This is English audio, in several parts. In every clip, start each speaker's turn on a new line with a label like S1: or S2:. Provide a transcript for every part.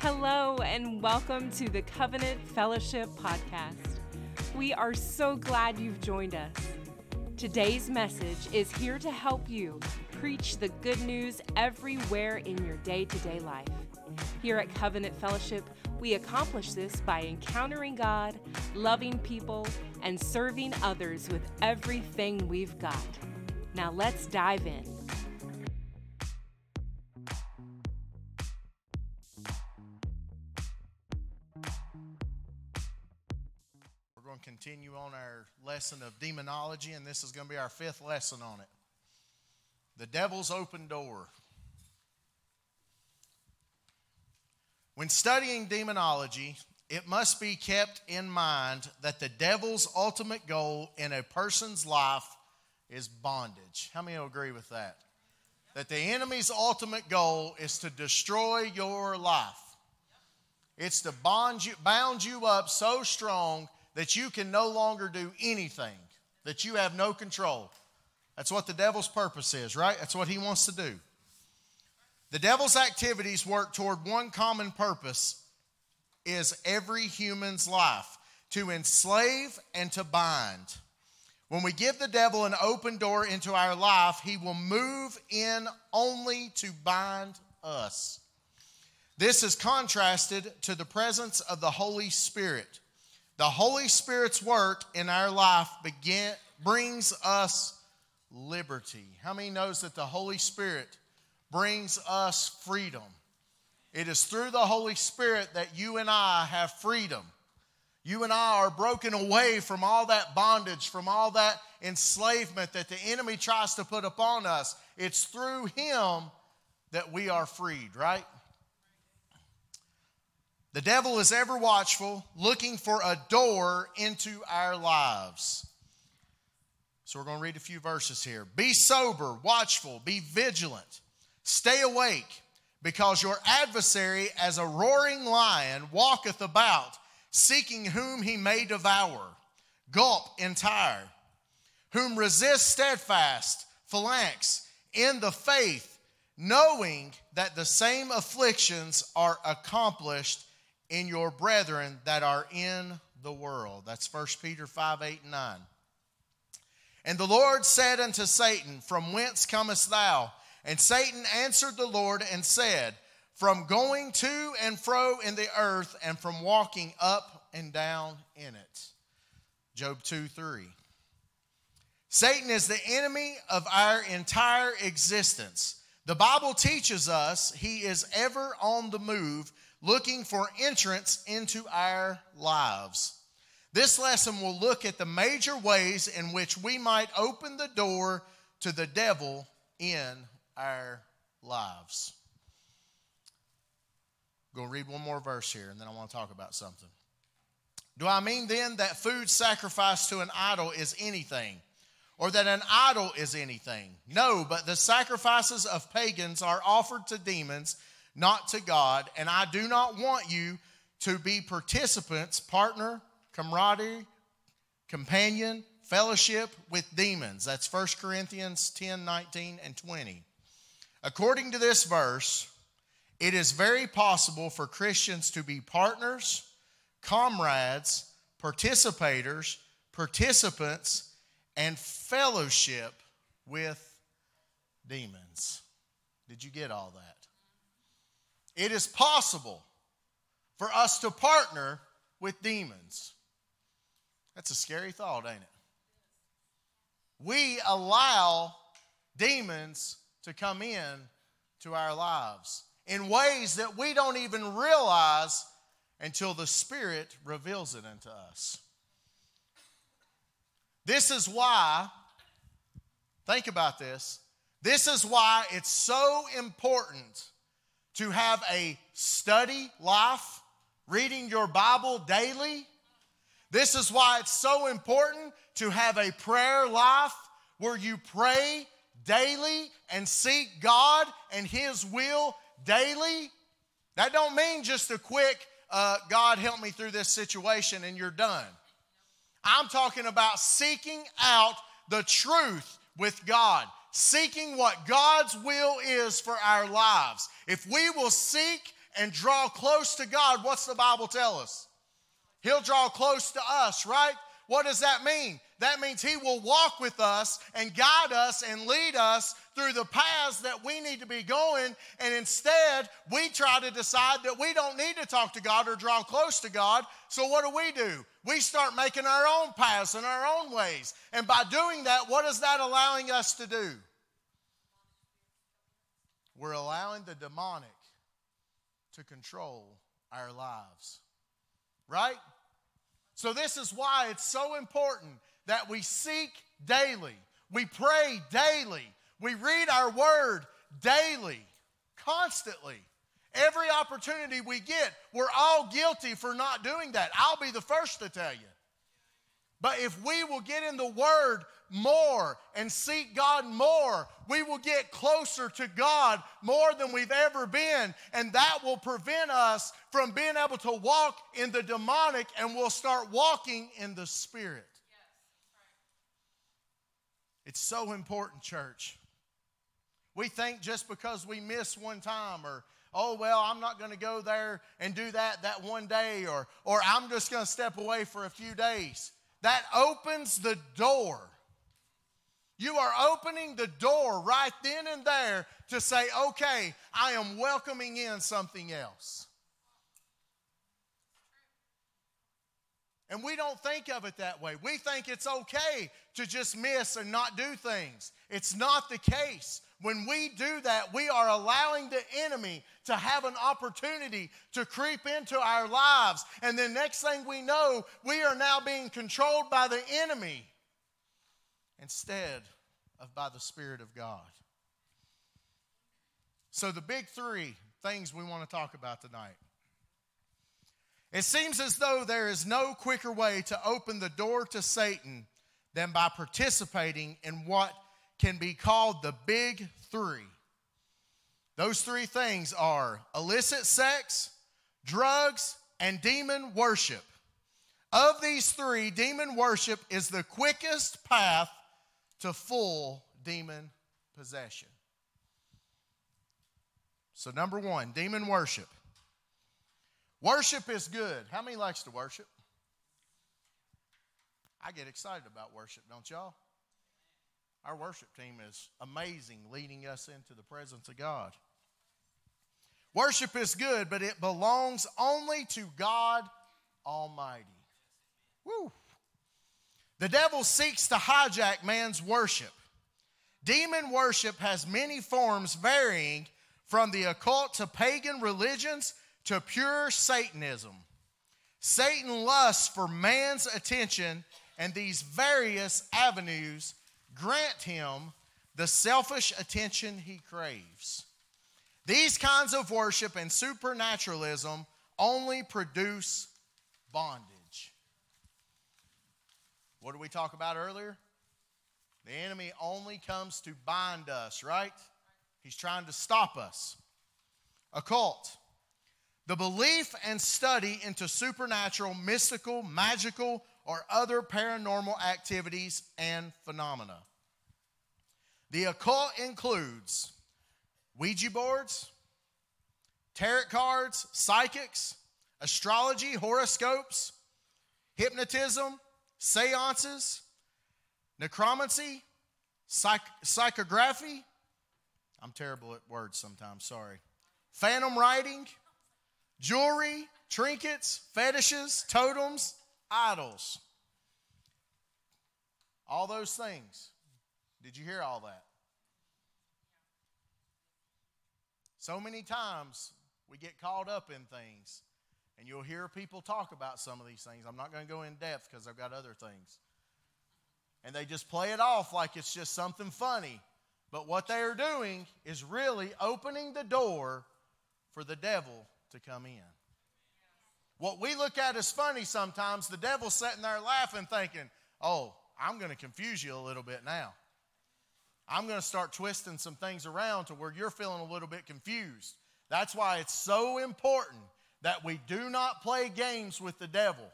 S1: Hello, and welcome to the Covenant Fellowship Podcast. We are so glad you've joined us. Today's message is here to help you preach the good news everywhere in your day to day life. Here at Covenant Fellowship, we accomplish this by encountering God, loving people, and serving others with everything we've got. Now let's dive in.
S2: Continue on our lesson of demonology, and this is going to be our fifth lesson on it. The devil's open door. When studying demonology, it must be kept in mind that the devil's ultimate goal in a person's life is bondage. How many agree with that? That the enemy's ultimate goal is to destroy your life. It's to bond you, bound you up so strong that you can no longer do anything, that you have no control. That's what the devil's purpose is, right? That's what he wants to do. The devil's activities work toward one common purpose is every human's life to enslave and to bind. When we give the devil an open door into our life, he will move in only to bind us. This is contrasted to the presence of the Holy Spirit. The Holy Spirit's work in our life begin, brings us liberty. How many knows that the Holy Spirit brings us freedom? It is through the Holy Spirit that you and I have freedom. You and I are broken away from all that bondage, from all that enslavement that the enemy tries to put upon us. It's through Him that we are freed, right? The devil is ever watchful, looking for a door into our lives. So we're going to read a few verses here. Be sober, watchful, be vigilant, stay awake, because your adversary, as a roaring lion, walketh about, seeking whom he may devour. Gulp entire, whom resist steadfast, phalanx, in the faith, knowing that the same afflictions are accomplished in your brethren that are in the world. That's 1 Peter 5 8 and 9. And the Lord said unto Satan, From whence comest thou? And Satan answered the Lord and said, From going to and fro in the earth, and from walking up and down in it. Job 2 3. Satan is the enemy of our entire existence. The Bible teaches us he is ever on the move, looking for entrance into our lives. This lesson will look at the major ways in which we might open the door to the devil in our lives. To read one more verse here and then I want to talk about something. Do I mean then that food sacrificed to an idol is anything? Or that an idol is anything? No, but the sacrifices of pagans are offered to demons, not to God. And I do not want you to be participants, partner, camaraderie, companion, fellowship with demons. That's 1 Corinthians 10 19 and 20. According to this verse, it is very possible for Christians to be partners, comrades, participators, participants, and fellowship with demons. Did you get all that? It is possible for us to partner with demons. That's a scary thought, ain't it? We allow demons to come in to our lives in ways that we don't even realize until the Spirit reveals it unto us. This is why, think about this, this is why it's so important to have a study life, reading your Bible daily. This is why it's so important to have a prayer life where you pray daily and seek God and His will daily. That don't mean just a quick, uh, God help me through this situation and you're done. I'm talking about seeking out the truth with God, seeking what God's will is for our lives. If we will seek and draw close to God, what's the Bible tell us? He'll draw close to us, right? What does that mean? That means He will walk with us and guide us and lead us through the paths that we need to be going. And instead, we try to decide that we don't need to talk to God or draw close to God. So, what do we do? We start making our own paths and our own ways. And by doing that, what is that allowing us to do? We're allowing the demonic to control our lives. Right? So, this is why it's so important that we seek daily, we pray daily, we read our word daily, constantly. Every opportunity we get, we're all guilty for not doing that. I'll be the first to tell you. But if we will get in the Word more and seek God more, we will get closer to God more than we've ever been. And that will prevent us from being able to walk in the demonic and we'll start walking in the Spirit. It's so important, church. We think just because we miss one time or oh well i'm not going to go there and do that that one day or or i'm just going to step away for a few days that opens the door you are opening the door right then and there to say, okay, I am welcoming in something else. And we don't think of it that way. We think it's okay to just miss and not do things. It's not the case. When we do that, we are allowing the enemy to have an opportunity to creep into our lives. And then, next thing we know, we are now being controlled by the enemy instead of by the Spirit of God. So, the big three things we want to talk about tonight. It seems as though there is no quicker way to open the door to Satan than by participating in what can be called the big three. Those three things are illicit sex, drugs, and demon worship. Of these three, demon worship is the quickest path to full demon possession. So, number one, demon worship. Worship is good. How many likes to worship? I get excited about worship, don't y'all? Our worship team is amazing, leading us into the presence of God. Worship is good, but it belongs only to God Almighty. Woo. The devil seeks to hijack man's worship. Demon worship has many forms varying from the occult to pagan religions to pure Satanism. Satan lusts for man's attention, and these various avenues grant him the selfish attention he craves. These kinds of worship and supernaturalism only produce bondage. What did we talk about earlier? The enemy only comes to bind us, right? He's trying to stop us. Occult. The belief and study into supernatural, mystical, magical, or other paranormal activities and phenomena. The occult includes Ouija boards, tarot cards, psychics, astrology, horoscopes, hypnotism, seances, necromancy, psych- psychography. I'm terrible at words sometimes, sorry. Phantom writing, jewelry, trinkets, fetishes, totems, idols. All those things. Did you hear all that? So many times we get caught up in things, and you'll hear people talk about some of these things. I'm not going to go in depth because I've got other things. And they just play it off like it's just something funny. But what they are doing is really opening the door for the devil to come in. What we look at as funny sometimes, the devil's sitting there laughing, thinking, oh, I'm going to confuse you a little bit now. I'm going to start twisting some things around to where you're feeling a little bit confused. That's why it's so important that we do not play games with the devil.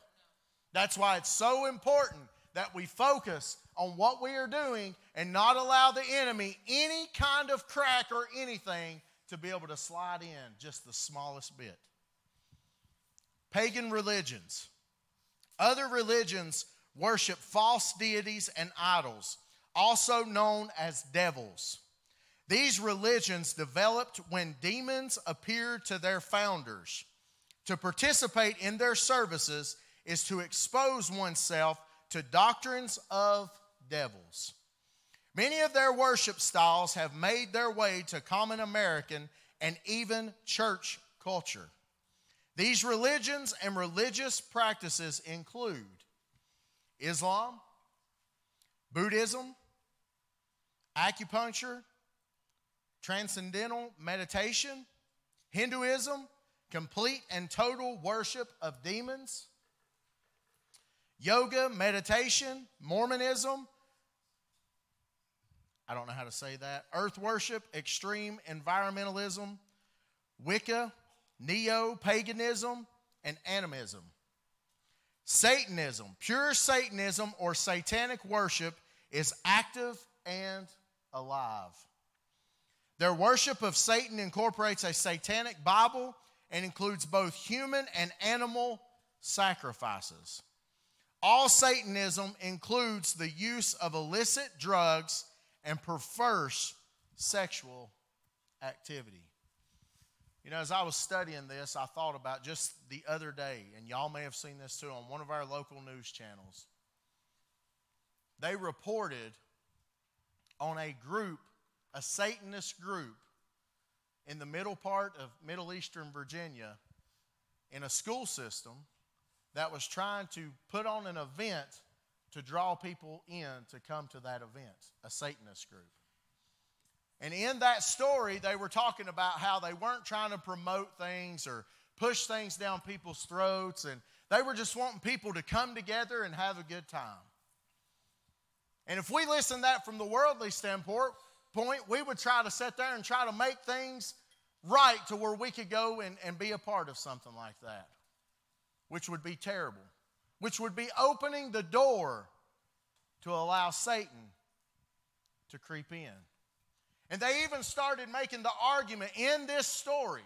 S2: That's why it's so important that we focus on what we are doing and not allow the enemy any kind of crack or anything to be able to slide in just the smallest bit. Pagan religions. Other religions worship false deities and idols, also known as devils. These religions developed when demons appeared to their founders. To participate in their services is to expose oneself to doctrines of devils. Many of their worship styles have made their way to common American and even church culture. These religions and religious practices include Islam, Buddhism, acupuncture, transcendental meditation, Hinduism, complete and total worship of demons, yoga, meditation, Mormonism, I don't know how to say that, earth worship, extreme environmentalism, Wicca, neo paganism, and animism. Satanism, pure Satanism or satanic worship, is active and alive. Their worship of Satan incorporates a satanic Bible and includes both human and animal sacrifices. All Satanism includes the use of illicit drugs and perverse sexual activity. You know, as I was studying this, I thought about just the other day, and y'all may have seen this too on one of our local news channels. They reported on a group a Satanist group in the middle part of Middle Eastern Virginia in a school system that was trying to put on an event to draw people in to come to that event, a Satanist group. And in that story, they were talking about how they weren't trying to promote things or push things down people's throats, and they were just wanting people to come together and have a good time. And if we listen that from the worldly standpoint, point, we would try to sit there and try to make things right to where we could go and, and be a part of something like that, which would be terrible, which would be opening the door to allow Satan to creep in. And they even started making the argument in this story.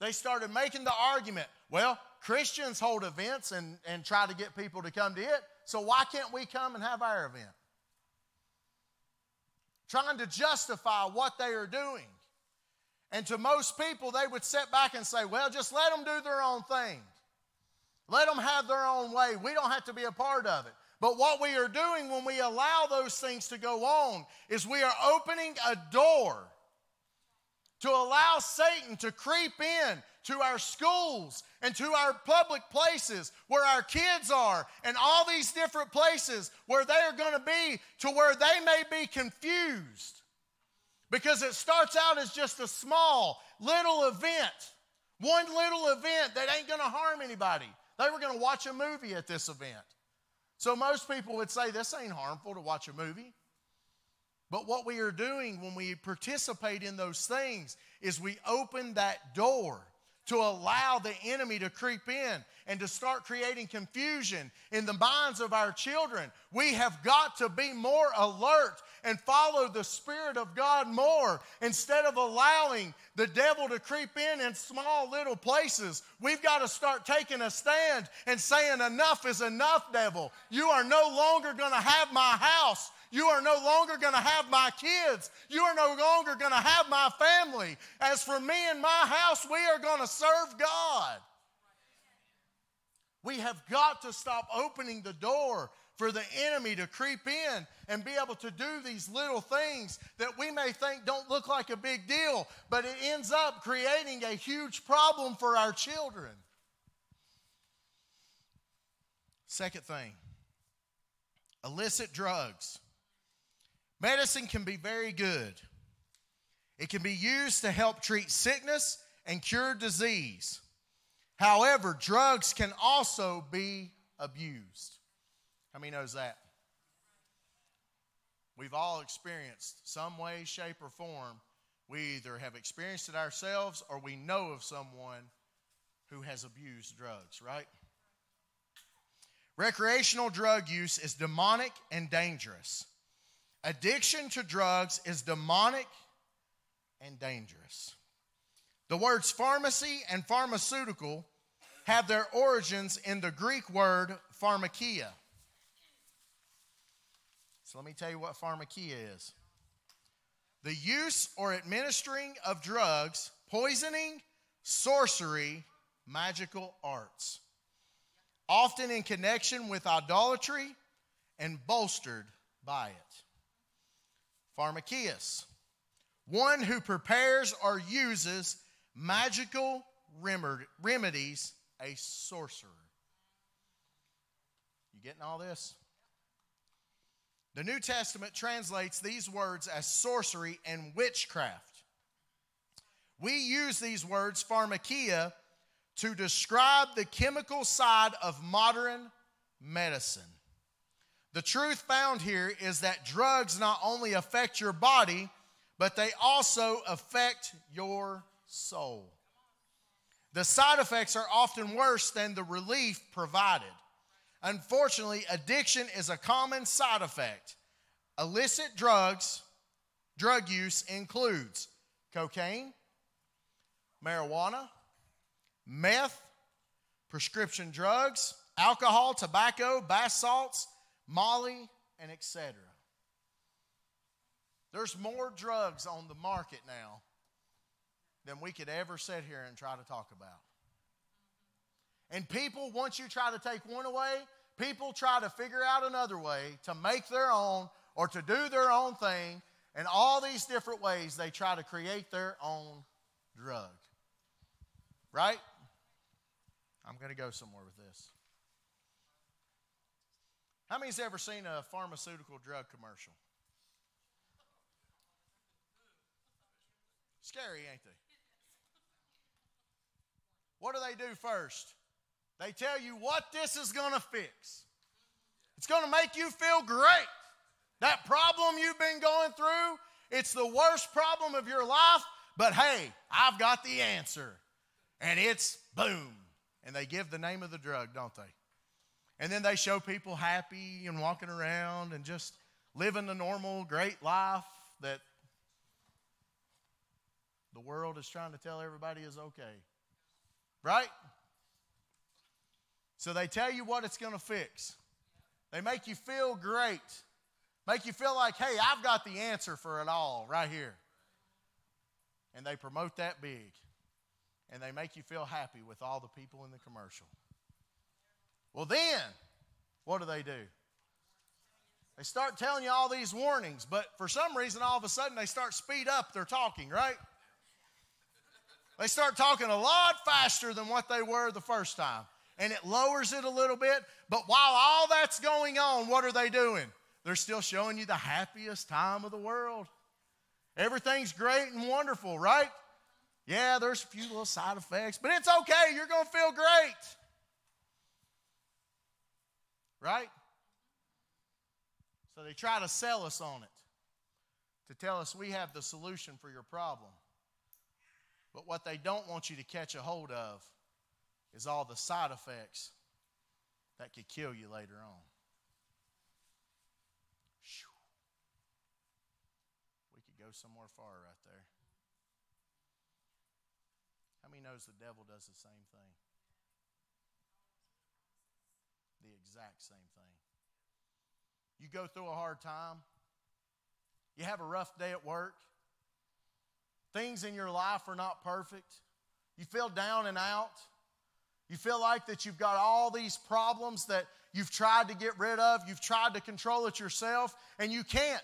S2: They started making the argument well, Christians hold events and, and try to get people to come to it, so why can't we come and have our event? trying to justify what they are doing. And to most people, they would sit back and say, well, just let them do their own thing. Let them have their own way. We don't have to be a part of it. But what we are doing when we allow those things to go on is we are opening a door to allow Satan to creep in to our schools and to our public places where our kids are and all these different places where they are going to be to where they may be confused. Because it starts out as just a small little event, one little event that ain't going to harm anybody. They were going to watch a movie at this event. So most people would say this ain't harmful to watch a movie. But what we are doing when we participate in those things is we open that door to allow the enemy to creep in and to start creating confusion in the minds of our children. We have got to be more alert and follow the Spirit of God more instead of allowing the devil to creep in in small little places. We've got to start taking a stand and saying, Enough is enough, devil. You are no longer going to have my house. You are no longer going to have my kids. You are no longer going to have my family. As for me and my house, we are going to serve God. We have got to stop opening the door for the enemy to creep in and be able to do these little things that we may think don't look like a big deal, but it ends up creating a huge problem for our children. Second thing illicit drugs. Medicine can be very good. It can be used to help treat sickness and cure disease. However, drugs can also be abused. How many knows that? We've all experienced some way, shape, or form. We either have experienced it ourselves or we know of someone who has abused drugs, right? Recreational drug use is demonic and dangerous. Addiction to drugs is demonic and dangerous. The words pharmacy and pharmaceutical have their origins in the Greek word pharmakia. So let me tell you what pharmakia is the use or administering of drugs, poisoning, sorcery, magical arts, often in connection with idolatry and bolstered by it. Pharmakias, one who prepares or uses magical remedies, a sorcerer. You getting all this? The New Testament translates these words as sorcery and witchcraft. We use these words, pharmakia, to describe the chemical side of modern medicine. The truth found here is that drugs not only affect your body, but they also affect your soul. The side effects are often worse than the relief provided. Unfortunately, addiction is a common side effect. Illicit drugs, drug use includes cocaine, marijuana, meth, prescription drugs, alcohol, tobacco, bath salts, molly, and etc. There's more drugs on the market now than we could ever sit here and try to talk about. And people, once you try to take one away, people try to figure out another way to make their own or to do their own thing. And all these different ways they try to create their own drug. Right? I'm going to go somewhere with this. How many's ever seen a pharmaceutical drug commercial? Scary, ain't they? What do they do first? They tell you what this is going to fix. It's going to make you feel great. That problem you've been going through, it's the worst problem of your life, but hey, I've got the answer. And it's boom. And they give the name of the drug, don't they? And then they show people happy and walking around and just living the normal, great life that the world is trying to tell everybody is okay. Right? So they tell you what it's going to fix. They make you feel great. Make you feel like, hey, I've got the answer for it all right here. And they promote that big. And they make you feel happy with all the people in the commercial. Well, then, what do they do? They start telling you all these warnings, but for some reason, all of a sudden, they start speed up their talking, right? They start talking a lot faster than what they were the first time and it lowers it a little bit. But while all that's going on, what are they doing? They're still showing you the happiest time of the world. Everything's great and wonderful, right? Yeah, there's a few little side effects, but it's okay. You're going to feel great. Right? So they try to sell us on it to tell us we have the solution for your problem. But what they don't want you to catch a hold of is all the side effects that could kill you later on. We could go somewhere far right there. How many knows the devil does the same thing? The exact same thing. You go through a hard time, you have a rough day at work, things in your life are not perfect, you feel down and out. You feel like that you've got all these problems that you've tried to get rid of, you've tried to control it yourself, and you can't.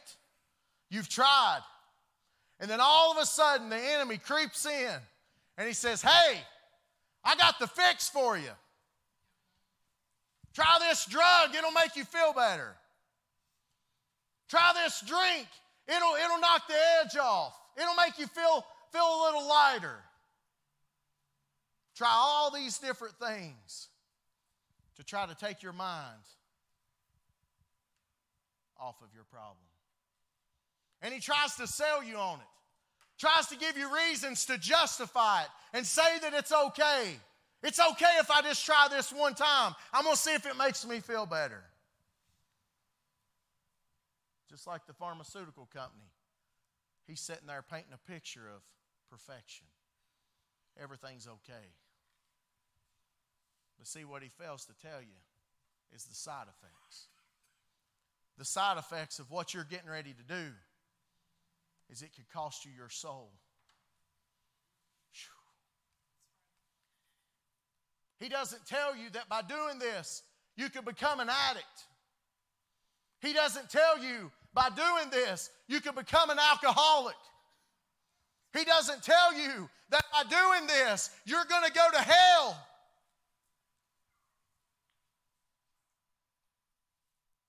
S2: You've tried. And then all of a sudden, the enemy creeps in and he says, Hey, I got the fix for you. Try this drug, it'll make you feel better. Try this drink, it'll, it'll knock the edge off. It'll make you feel, feel a little lighter. Try all these different things to try to take your mind off of your problem. And he tries to sell you on it, tries to give you reasons to justify it and say that it's okay. It's okay if I just try this one time. I'm going to see if it makes me feel better. Just like the pharmaceutical company, he's sitting there painting a picture of perfection. everything's okay. But see, what he fails to tell you is the side effects. The side effects of what you're getting ready to do is it could cost you your soul. He doesn't tell you that by doing this, you could become an addict. He doesn't tell you by doing this, you can become an alcoholic. He doesn't tell you that by doing this, you're going to go to hell.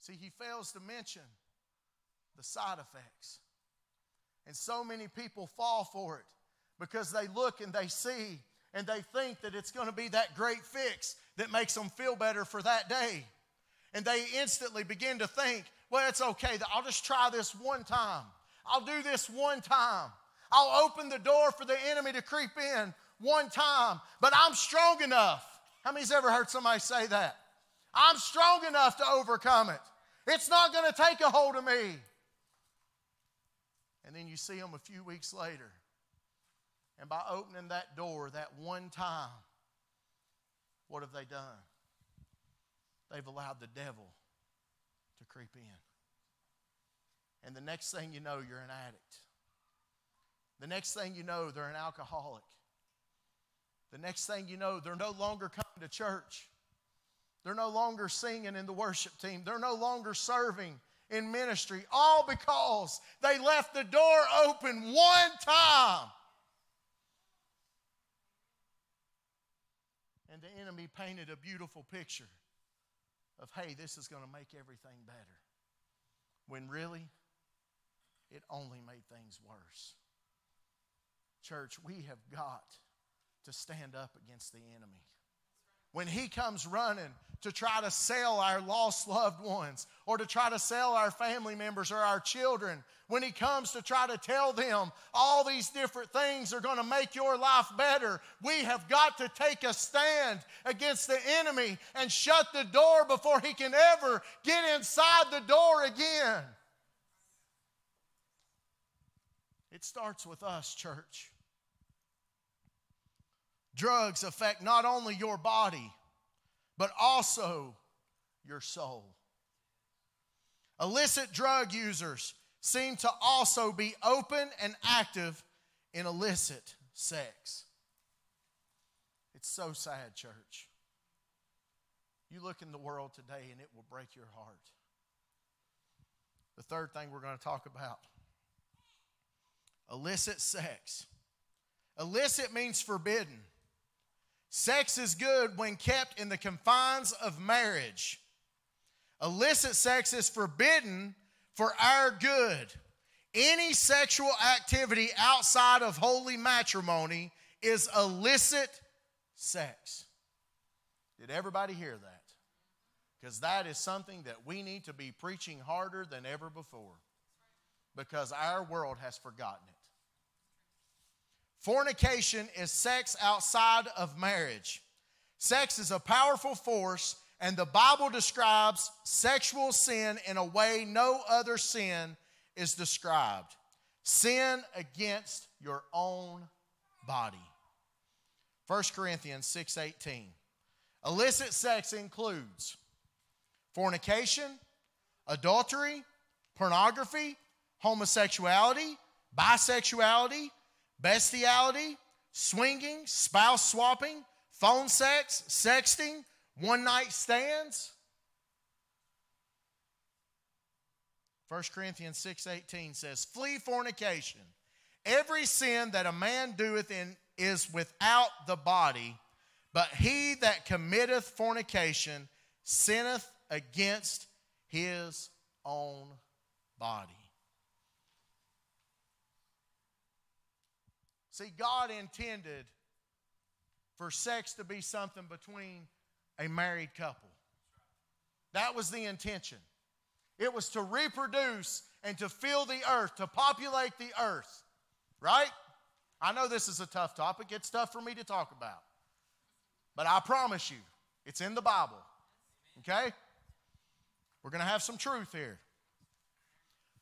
S2: See, he fails to mention the side effects. And so many people fall for it because they look and they see and they think that it's going to be that great fix that makes them feel better for that day. And they instantly begin to think, well, it's okay, I'll just try this one time. I'll do this one time. I'll open the door for the enemy to creep in one time, but I'm strong enough. How many's ever heard somebody say that? I'm strong enough to overcome it. It's not going to take a hold of me. And then you see them a few weeks later. And by opening that door that one time, what have they done? They've allowed the devil to creep in. And the next thing you know, you're an addict. The next thing you know, they're an alcoholic. The next thing you know, they're no longer coming to church. They're no longer singing in the worship team. They're no longer serving in ministry, all because they left the door open one time. And the enemy painted a beautiful picture of, hey, this is going to make everything better. When really, it only made things worse. Church, we have got to stand up against the enemy. When he comes running to try to sell our lost loved ones or to try to sell our family members or our children, when he comes to try to tell them all these different things are going to make your life better, we have got to take a stand against the enemy and shut the door before he can ever get inside the door again. It starts with us, church. Drugs affect not only your body, but also your soul. Illicit drug users seem to also be open and active in illicit sex. It's so sad, church. You look in the world today and it will break your heart. The third thing we're going to talk about illicit sex. Illicit means forbidden. Sex is good when kept in the confines of marriage. Illicit sex is forbidden for our good. Any sexual activity outside of holy matrimony is illicit sex. Did everybody hear that? Because that is something that we need to be preaching harder than ever before because our world has forgotten it. Fornication is sex outside of marriage. Sex is a powerful force, and the Bible describes sexual sin in a way no other sin is described sin against your own body. 1 Corinthians 6:18. Illicit sex includes fornication, adultery, pornography, homosexuality, bisexuality, bestiality, swinging, spouse swapping, phone sex, sexting, one night stands. 1 Corinthians 6:18 says, "Flee fornication. Every sin that a man doeth in is without the body, but he that committeth fornication sinneth against his own body." See, God intended for sex to be something between a married couple. That was the intention. It was to reproduce and to fill the earth, to populate the earth, right? I know this is a tough topic. It's tough for me to talk about. But I promise you, it's in the Bible, okay? We're going to have some truth here.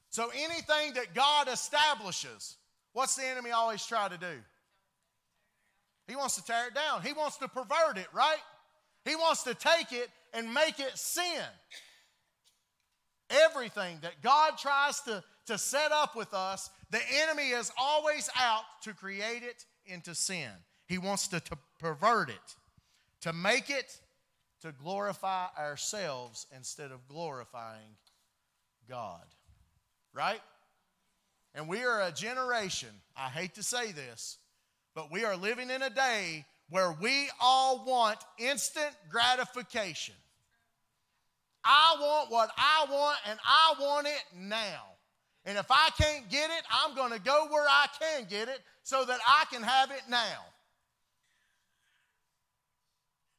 S2: So anything that God establishes, What's the enemy always try to do? He wants to tear it down. He wants to pervert it, right? He wants to take it and make it sin. Everything that God tries to, to set up with us, the enemy is always out to create it into sin. He wants to, to pervert it, to make it to glorify ourselves instead of glorifying God. Right? And we are a generation, I hate to say this, but we are living in a day where we all want instant gratification. I want what I want and I want it now. And if I can't get it, I'm going to go where I can get it so that I can have it now.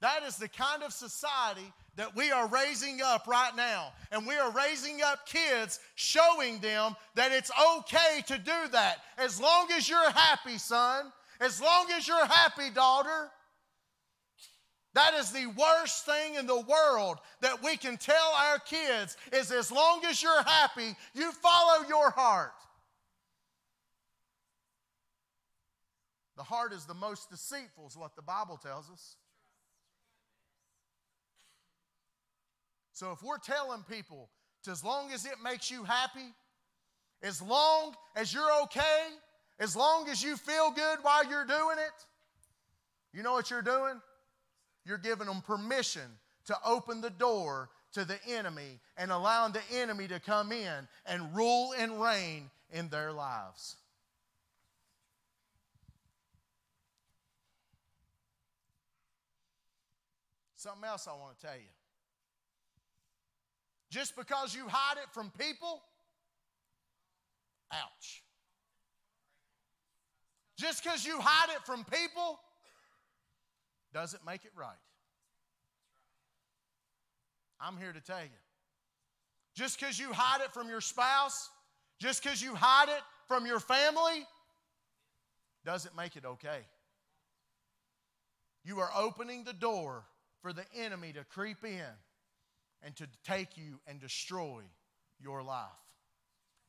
S2: That is the kind of society that we are raising up right now. And we are raising up kids, showing them that it's okay to do that. As long as you're happy, son, as long as you're happy, daughter. That is the worst thing in the world that we can tell our kids is as long as you're happy, you follow your heart. The heart is the most deceitful, is what the Bible tells us. So if we're telling people, to, as long as it makes you happy, as long as you're okay, as long as you feel good while you're doing it, you know what you're doing? You're giving them permission to open the door to the enemy and allowing the enemy to come in and rule and reign in their lives. Something else I want to tell you. Just because you hide it from people, ouch. Just because you hide it from people doesn't make it right. I'm here to tell you. Just because you hide it from your spouse, just because you hide it from your family, doesn't make it okay. You are opening the door for the enemy to creep in and to take you and destroy your life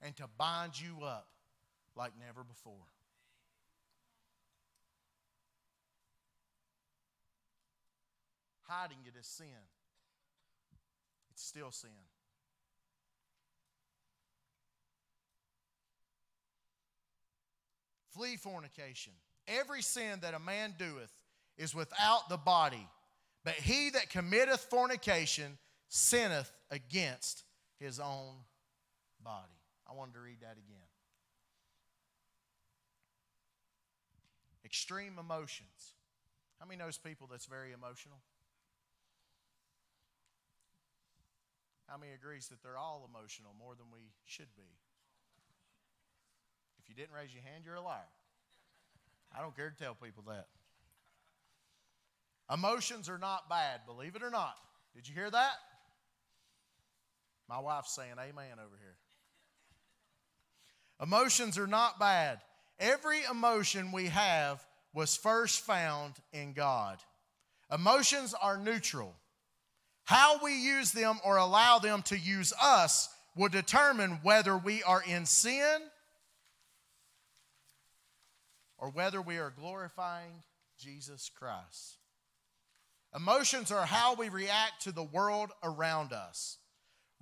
S2: and to bind you up like never before. Hiding it is sin. It's still sin. Flee fornication. Every sin that a man doeth is without the body, but he that committeth fornication sinneth against his own body. I wanted to read that again. Extreme emotions. How many knows people that's very emotional? How many agrees that they're all emotional more than we should be? If you didn't raise your hand, you're a liar. I don't care to tell people that. Emotions are not bad, believe it or not. Did you hear that? My wife's saying amen over here. Emotions are not bad. Every emotion we have was first found in God. Emotions are neutral. How we use them or allow them to use us will determine whether we are in sin or whether we are glorifying Jesus Christ. Emotions are how we react to the world around us.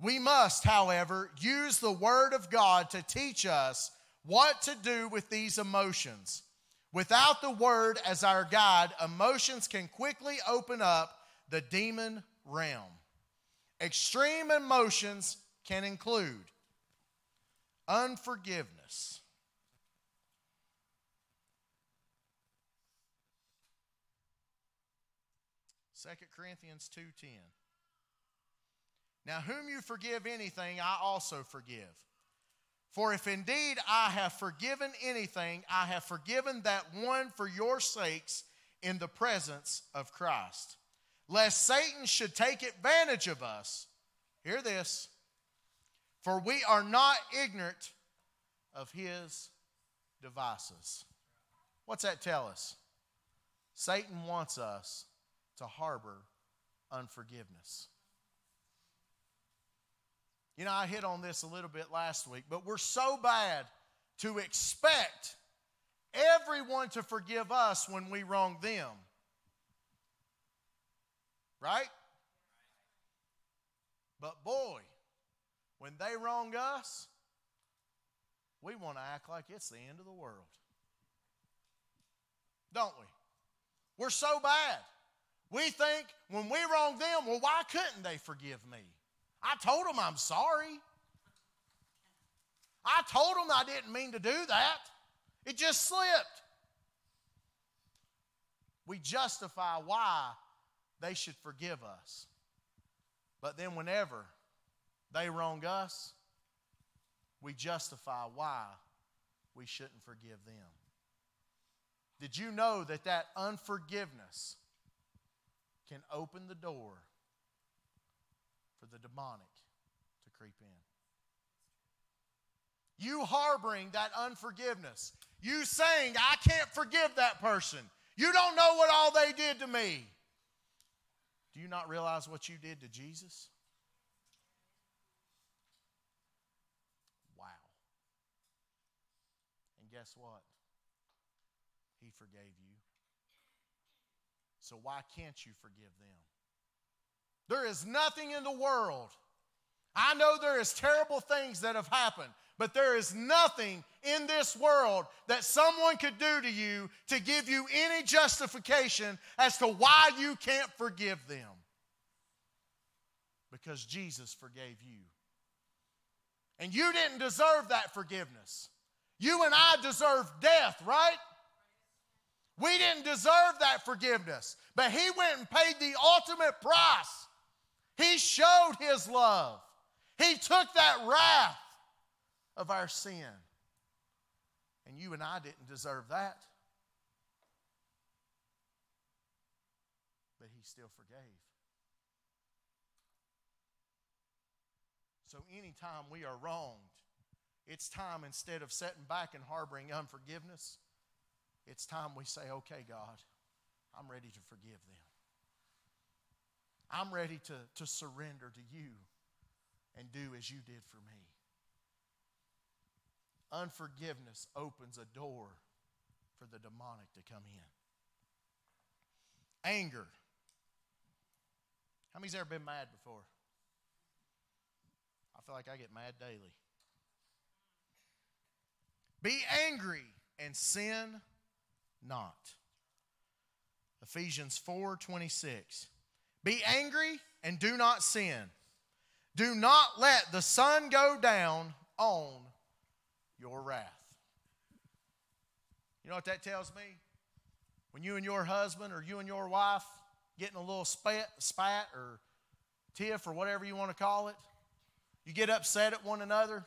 S2: We must, however, use the Word of God to teach us what to do with these emotions. Without the Word as our guide, emotions can quickly open up the demon realm. Extreme emotions can include unforgiveness. Second Corinthians 2:10 Now whom you forgive anything I also forgive. For if indeed I have forgiven anything I have forgiven that one for your sakes in the presence of Christ lest Satan should take advantage of us. Hear this. For we are not ignorant of his devices. What's that tell us? Satan wants us to harbor unforgiveness. You know, I hit on this a little bit last week, but we're so bad to expect everyone to forgive us when we wrong them. Right? But boy, when they wrong us, we want to act like it's the end of the world. Don't we? We're so bad. We think when we wrong them, well, why couldn't they forgive me? I told them I'm sorry. I told them I didn't mean to do that. It just slipped. We justify why they should forgive us. But then, whenever they wrong us, we justify why we shouldn't forgive them. Did you know that that unforgiveness can open the door for the demonic to creep in? You harboring that unforgiveness, you saying, I can't forgive that person. You don't know what all they did to me. Do you not realize what you did to Jesus? Wow. And guess what? He forgave you. So why can't you forgive them? There is nothing in the world. I know there is terrible things that have happened, but there is nothing in this world that someone could do to you to give you any justification as to why you can't forgive them. Because Jesus forgave you. And you didn't deserve that forgiveness. You and I deserve death, right? We didn't deserve that forgiveness, but He went and paid the ultimate price. He showed His love, He took that wrath of our sin. And you and I didn't deserve that. But He still forgave. So, anytime we are wronged, it's time instead of sitting back and harboring unforgiveness, it's time we say, okay, God, I'm ready to forgive them. I'm ready to, to surrender to you and do as you did for me. Unforgiveness opens a door for the demonic to come in. Anger. How many's ever been mad before? I feel like I get mad daily. Be angry and sin not. Ephesians 4 26. Be angry and do not sin. Do not let the sun go down on your wrath. You know what that tells me? When you and your husband or you and your wife getting a little spat, spat or tiff or whatever you want to call it, you get upset at one another,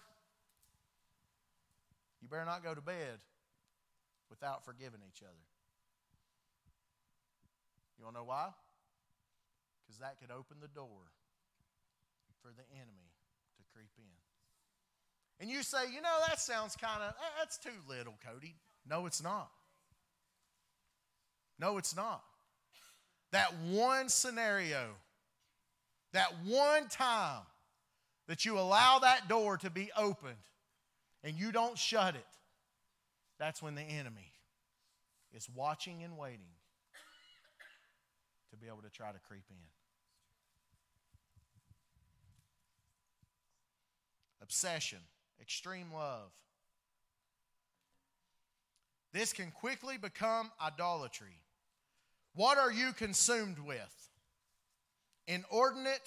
S2: you better not go to bed without forgiving each other. You want to know why? Because that could open the door for the enemy to creep in. And you say, you know, that sounds kind of, that's too little, Cody. No, it's not. No, it's not. That one scenario, that one time that you allow that door to be opened and you don't shut it, that's when the enemy is watching and waiting to be able to try to creep in. Obsession, extreme love. This can quickly become idolatry. What are you consumed with? Inordinate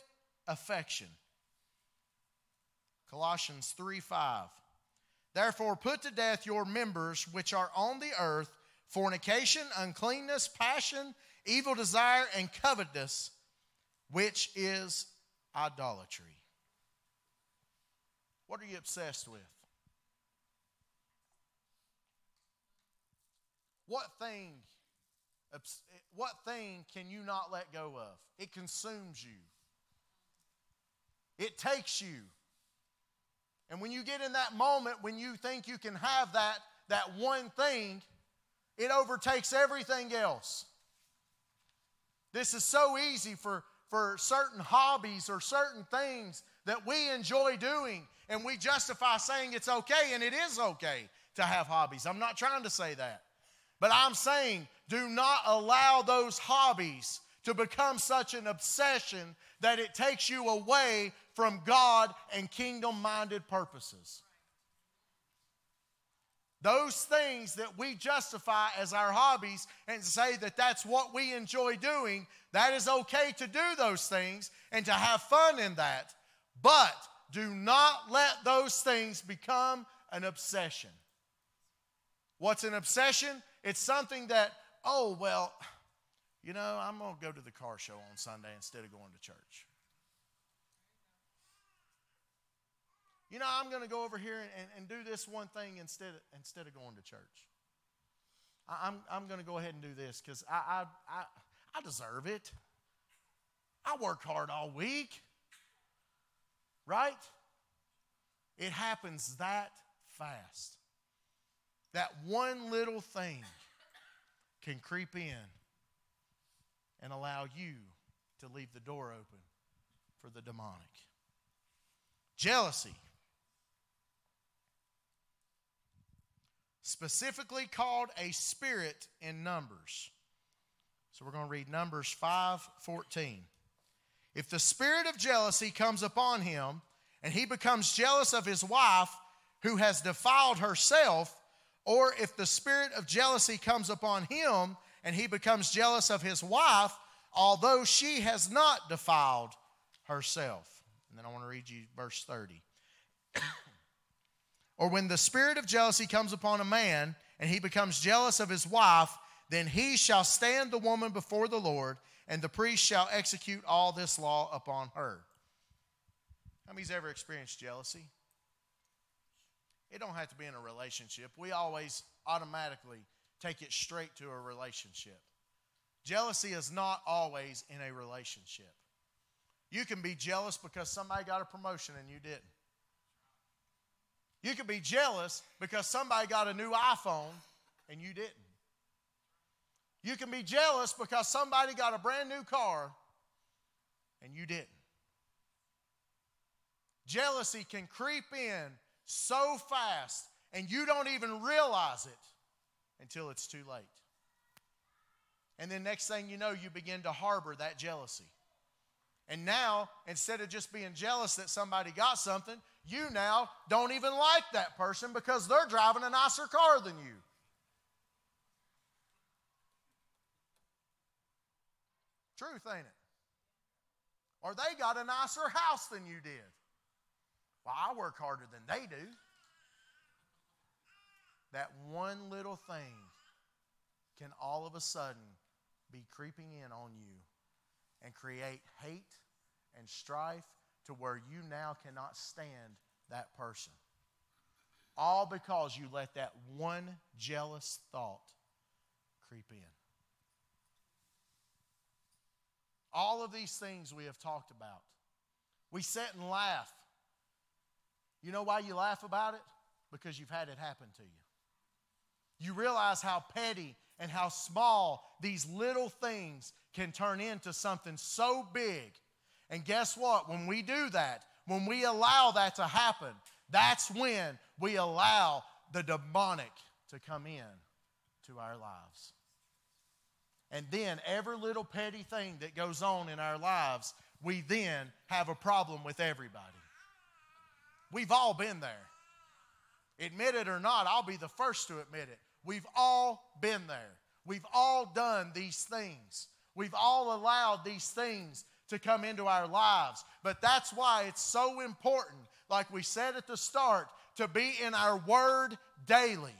S2: affection. Colossians 3 5. Therefore, put to death your members which are on the earth fornication, uncleanness, passion, evil desire, and covetousness, which is idolatry. What are you obsessed with? What thing, what thing can you not let go of? It consumes you. It takes you. And when you get in that moment when you think you can have that, that one thing, it overtakes everything else. This is so easy for, for certain hobbies or certain things that we enjoy doing, and we justify saying it's okay, and it is okay to have hobbies. I'm not trying to say that. But I'm saying do not allow those hobbies to become such an obsession that it takes you away from God and kingdom minded purposes. Those things that we justify as our hobbies and say that that's what we enjoy doing, that is okay to do those things and to have fun in that. But do not let those things become an obsession. What's an obsession? It's something that, oh, well, you know, I'm going to go to the car show on Sunday instead of going to church. you know, I'm going to go over here and, and do this one thing instead of, instead of going to church. I, am I'm, I'm going to go ahead and do this because I, I, I, I deserve it. I work hard all week, right? It happens that fast. That one little thing can creep in and allow you to leave the door open for the demonic. Jealousy specifically called a spirit in Numbers. So we're going to read Numbers 5 14. If the spirit of jealousy comes upon him and he becomes jealous of his wife who has defiled herself, or if the spirit of jealousy comes upon him and he becomes jealous of his wife, although she has not defiled herself. And then I want to read you verse 30 or when the spirit of jealousy comes upon a man and he becomes jealous of his wife, then he shall stand the woman before the Lord, and the priest shall execute all this law upon her. How many's ever experienced jealousy? It don't have to be in a relationship. We always automatically take it straight to a relationship. Jealousy is not always in a relationship. You can be jealous because somebody got a promotion and you didn't. You could be jealous because somebody got a new iPhone and you didn't. You can be jealous because somebody got a brand new car and you didn't. Jealousy can creep in so fast and you don't even realize it until it's too late. And then next thing you know, you begin to harbor that jealousy. And now, instead of just being jealous that somebody got something, you now don't even like that person because they're driving a nicer car than you. Truth, ain't it? Or they got a nicer house than you did. Well, I work harder than they do. That one little thing can all of a sudden be creeping in on you and create hate and strife to where you now cannot stand that person. All because you let that one jealous thought creep in. All of these things we have talked about. We sit and laugh. You know why you laugh about it? Because you've had it happen to you. You realize how petty and how small these little things can turn into something so big and guess what? When we do that, when we allow that to happen, that's when we allow the demonic to come in to our lives. And then every little petty thing that goes on in our lives, we then have a problem with everybody. We've all been there. Admit it or not, I'll be the first to admit it. We've all been there. We've all done these things. We've all allowed these things to come into our lives. But that's why it's so important, like we said at the start, to be in our word daily.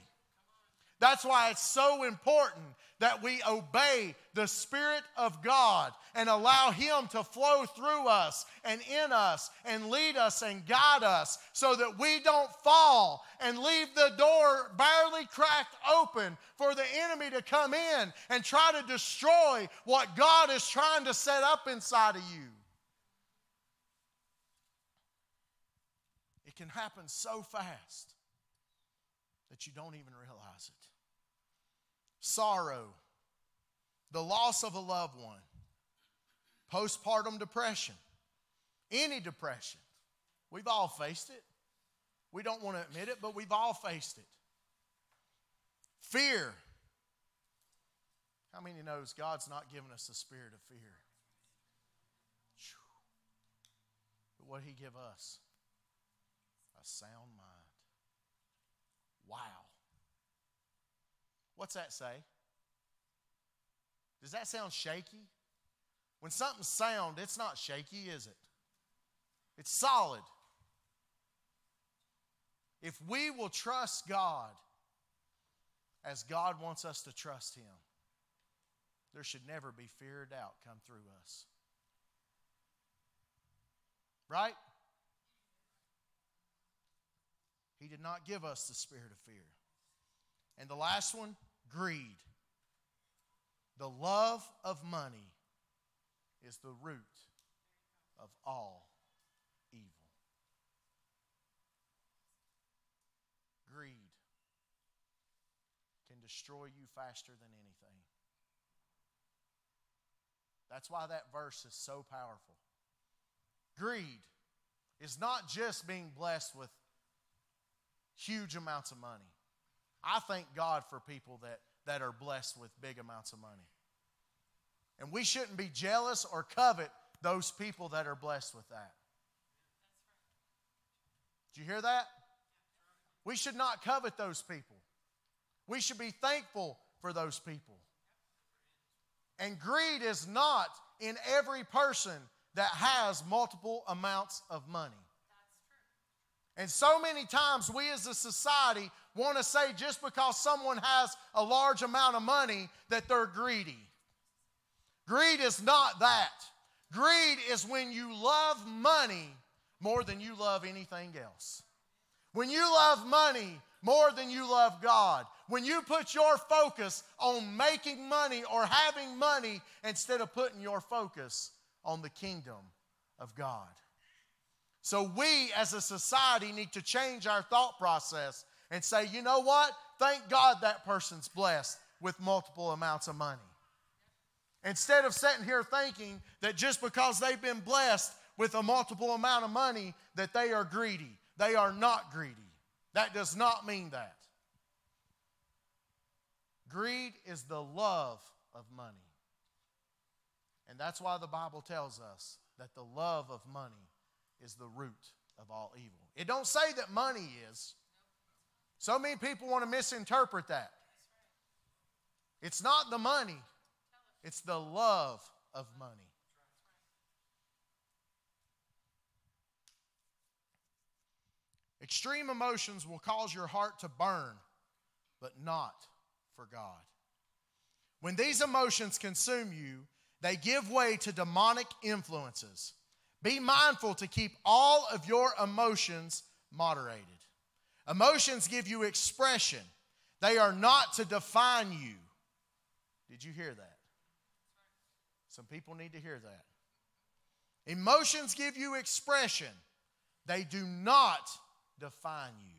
S2: That's why it's so important that we obey the Spirit of God and allow Him to flow through us and in us and lead us and guide us so that we don't fall and leave the door barely cracked open for the enemy to come in and try to destroy what God is trying to set up inside of you. It can happen so fast that you don't even realize sorrow, the loss of a loved one, postpartum depression, any depression. We've all faced it. We don't want to admit it, but we've all faced it. Fear, How many knows God's not given us the spirit of fear? But what He give us? A sound mind. Wow. What's that say? Does that sound shaky? When something's sound, it's not shaky, is it? It's solid. If we will trust God as God wants us to trust Him, there should never be fear or doubt come through us. Right? He did not give us the spirit of fear. And the last one, greed. The love of money is the root of all evil. Greed can destroy you faster than anything. That's why that verse is so powerful. Greed is not just being blessed with huge amounts of money. I thank God for people that, that are blessed with big amounts of money. And we shouldn't be jealous or covet those people that are blessed with that. Did you hear that? We should not covet those people. We should be thankful for those people. And greed is not in every person that has multiple amounts of money. And so many times we as a society want to say just because someone has a large amount of money that they're greedy. Greed is not that. Greed is when you love money more than you love anything else. When you love money more than you love God. When you put your focus on making money or having money instead of putting your focus on the kingdom of God. So, we as a society need to change our thought process and say, you know what? Thank God that person's blessed with multiple amounts of money. Instead of sitting here thinking that just because they've been blessed with a multiple amount of money, that they are greedy. They are not greedy. That does not mean that. Greed is the love of money. And that's why the Bible tells us that the love of money is the root of all evil. It don't say that money is. So many people want to misinterpret that. It's not the money, it's the love of money. Extreme emotions will cause your heart to burn, but not for God. When these emotions consume you, they give way to demonic influences. Be mindful to keep all of your emotions moderated. Emotions give you expression, they are not to define you. Did you hear that? Some people need to hear that. Emotions give you expression, they do not define you.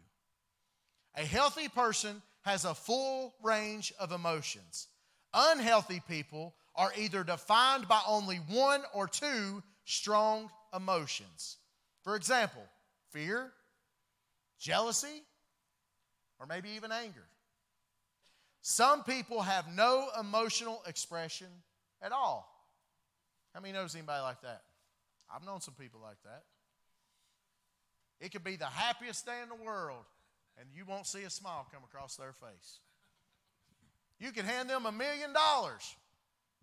S2: A healthy person has a full range of emotions. Unhealthy people are either defined by only one or two strong emotions. For example, fear, jealousy, or maybe even anger. Some people have no emotional expression at all. How many knows anybody like that? I've known some people like that. It could be the happiest day in the world, and you won't see a smile come across their face. You could hand them a million dollars,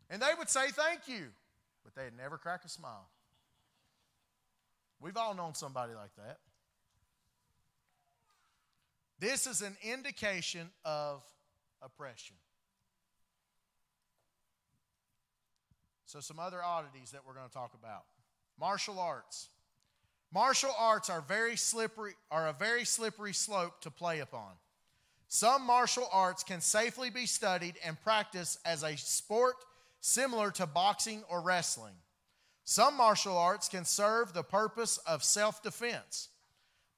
S2: and they would say thank you, but they'd never crack a smile. We've all known somebody like that. This is an indication of oppression. So, some other oddities that we're going to talk about martial arts. Martial arts are very slippery are a very slippery slope to play upon. Some martial arts can safely be studied and practiced as a sport similar to boxing or wrestling. Some martial arts can serve the purpose of self-defense.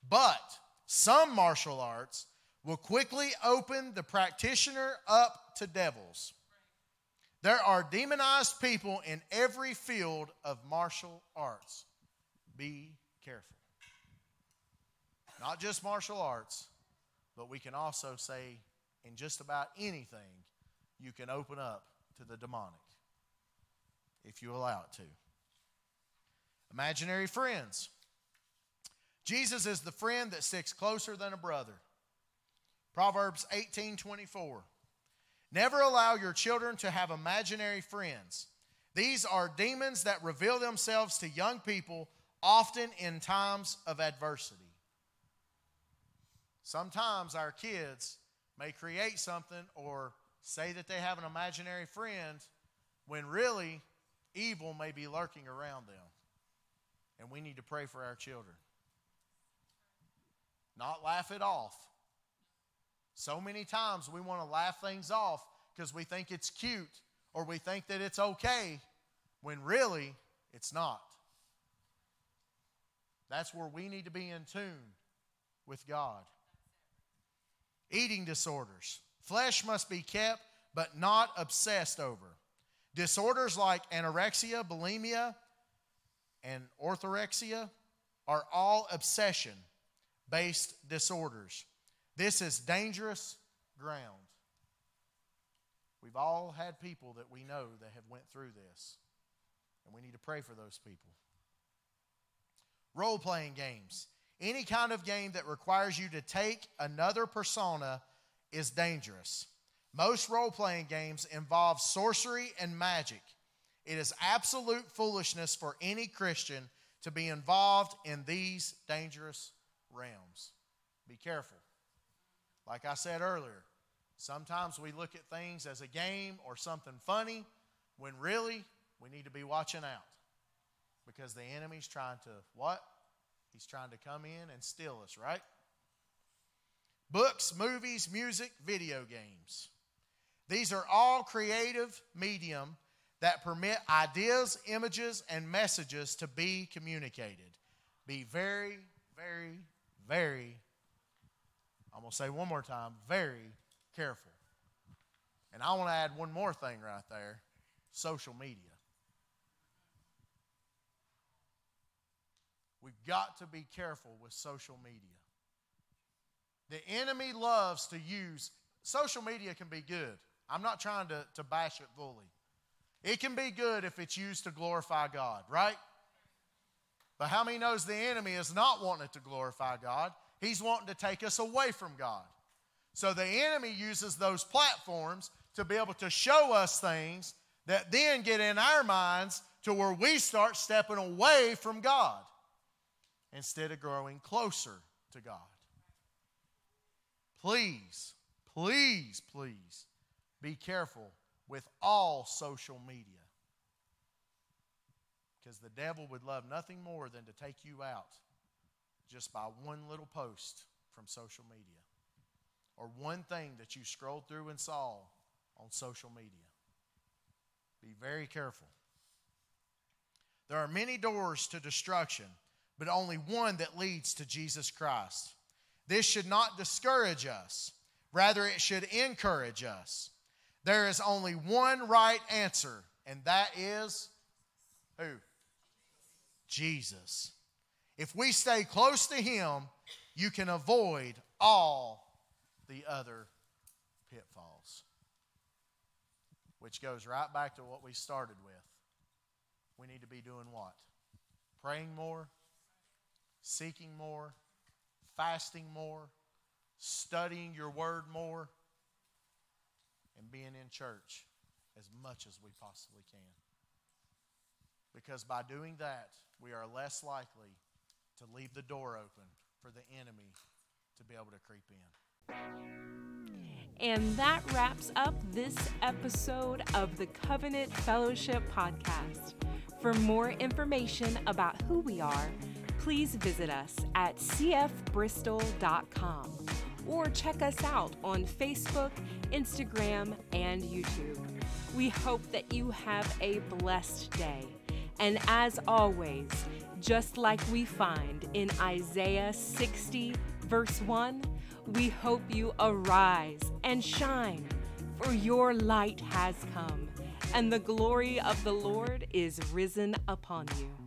S2: But some martial arts will quickly open the practitioner up to devils. There are demonized people in every field of martial arts. Be careful. Not just martial arts, but we can also say in just about anything, you can open up to the demonic if you allow it to. Imaginary friends. Jesus is the friend that sticks closer than a brother. Proverbs 18 24. Never allow your children to have imaginary friends. These are demons that reveal themselves to young people often in times of adversity. Sometimes our kids may create something or say that they have an imaginary friend when really evil may be lurking around them. And we need to pray for our children. Not laugh it off. So many times we want to laugh things off because we think it's cute or we think that it's okay when really it's not. That's where we need to be in tune with God. Eating disorders. Flesh must be kept, but not obsessed over. Disorders like anorexia, bulimia, and orthorexia are all obsession based disorders. This is dangerous ground. We've all had people that we know that have went through this, and we need to pray for those people. Role playing games. Any kind of game that requires you to take another persona is dangerous. Most role playing games involve sorcery and magic. It is absolute foolishness for any Christian to be involved in these dangerous realms. Be careful. Like I said earlier, sometimes we look at things as a game or something funny when really we need to be watching out because the enemy's trying to what? He's trying to come in and steal us, right? Books, movies, music, video games. These are all creative medium that permit ideas, images, and messages to be communicated. Be very, very, very, I'm going to say one more time, very careful. And I want to add one more thing right there social media. We've got to be careful with social media. The enemy loves to use social media can be good. I'm not trying to, to bash it fully. It can be good if it's used to glorify God, right? But how many knows the enemy is not wanting to glorify God? He's wanting to take us away from God. So the enemy uses those platforms to be able to show us things that then get in our minds to where we start stepping away from God instead of growing closer to God. Please, please, please be careful with all social media. Because the devil would love nothing more than to take you out just by one little post from social media or one thing that you scrolled through and saw on social media. Be very careful. There are many doors to destruction, but only one that leads to Jesus Christ. This should not discourage us, rather, it should encourage us. There is only one right answer, and that is who? Jesus. If we stay close to Him, you can avoid all the other pitfalls. Which goes right back to what we started with. We need to be doing what? Praying more, seeking more, fasting more, studying your word more, and being in church as much as we possibly can. Because by doing that, we are less likely to leave the door open for the enemy to be able to creep in.
S1: And that wraps up this episode of the Covenant Fellowship Podcast. For more information about who we are, please visit us at cfbristol.com or check us out on Facebook, Instagram, and YouTube. We hope that you have a blessed day. And as always, just like we find in Isaiah 60, verse 1, we hope you arise and shine, for your light has come, and the glory of the Lord is risen upon you.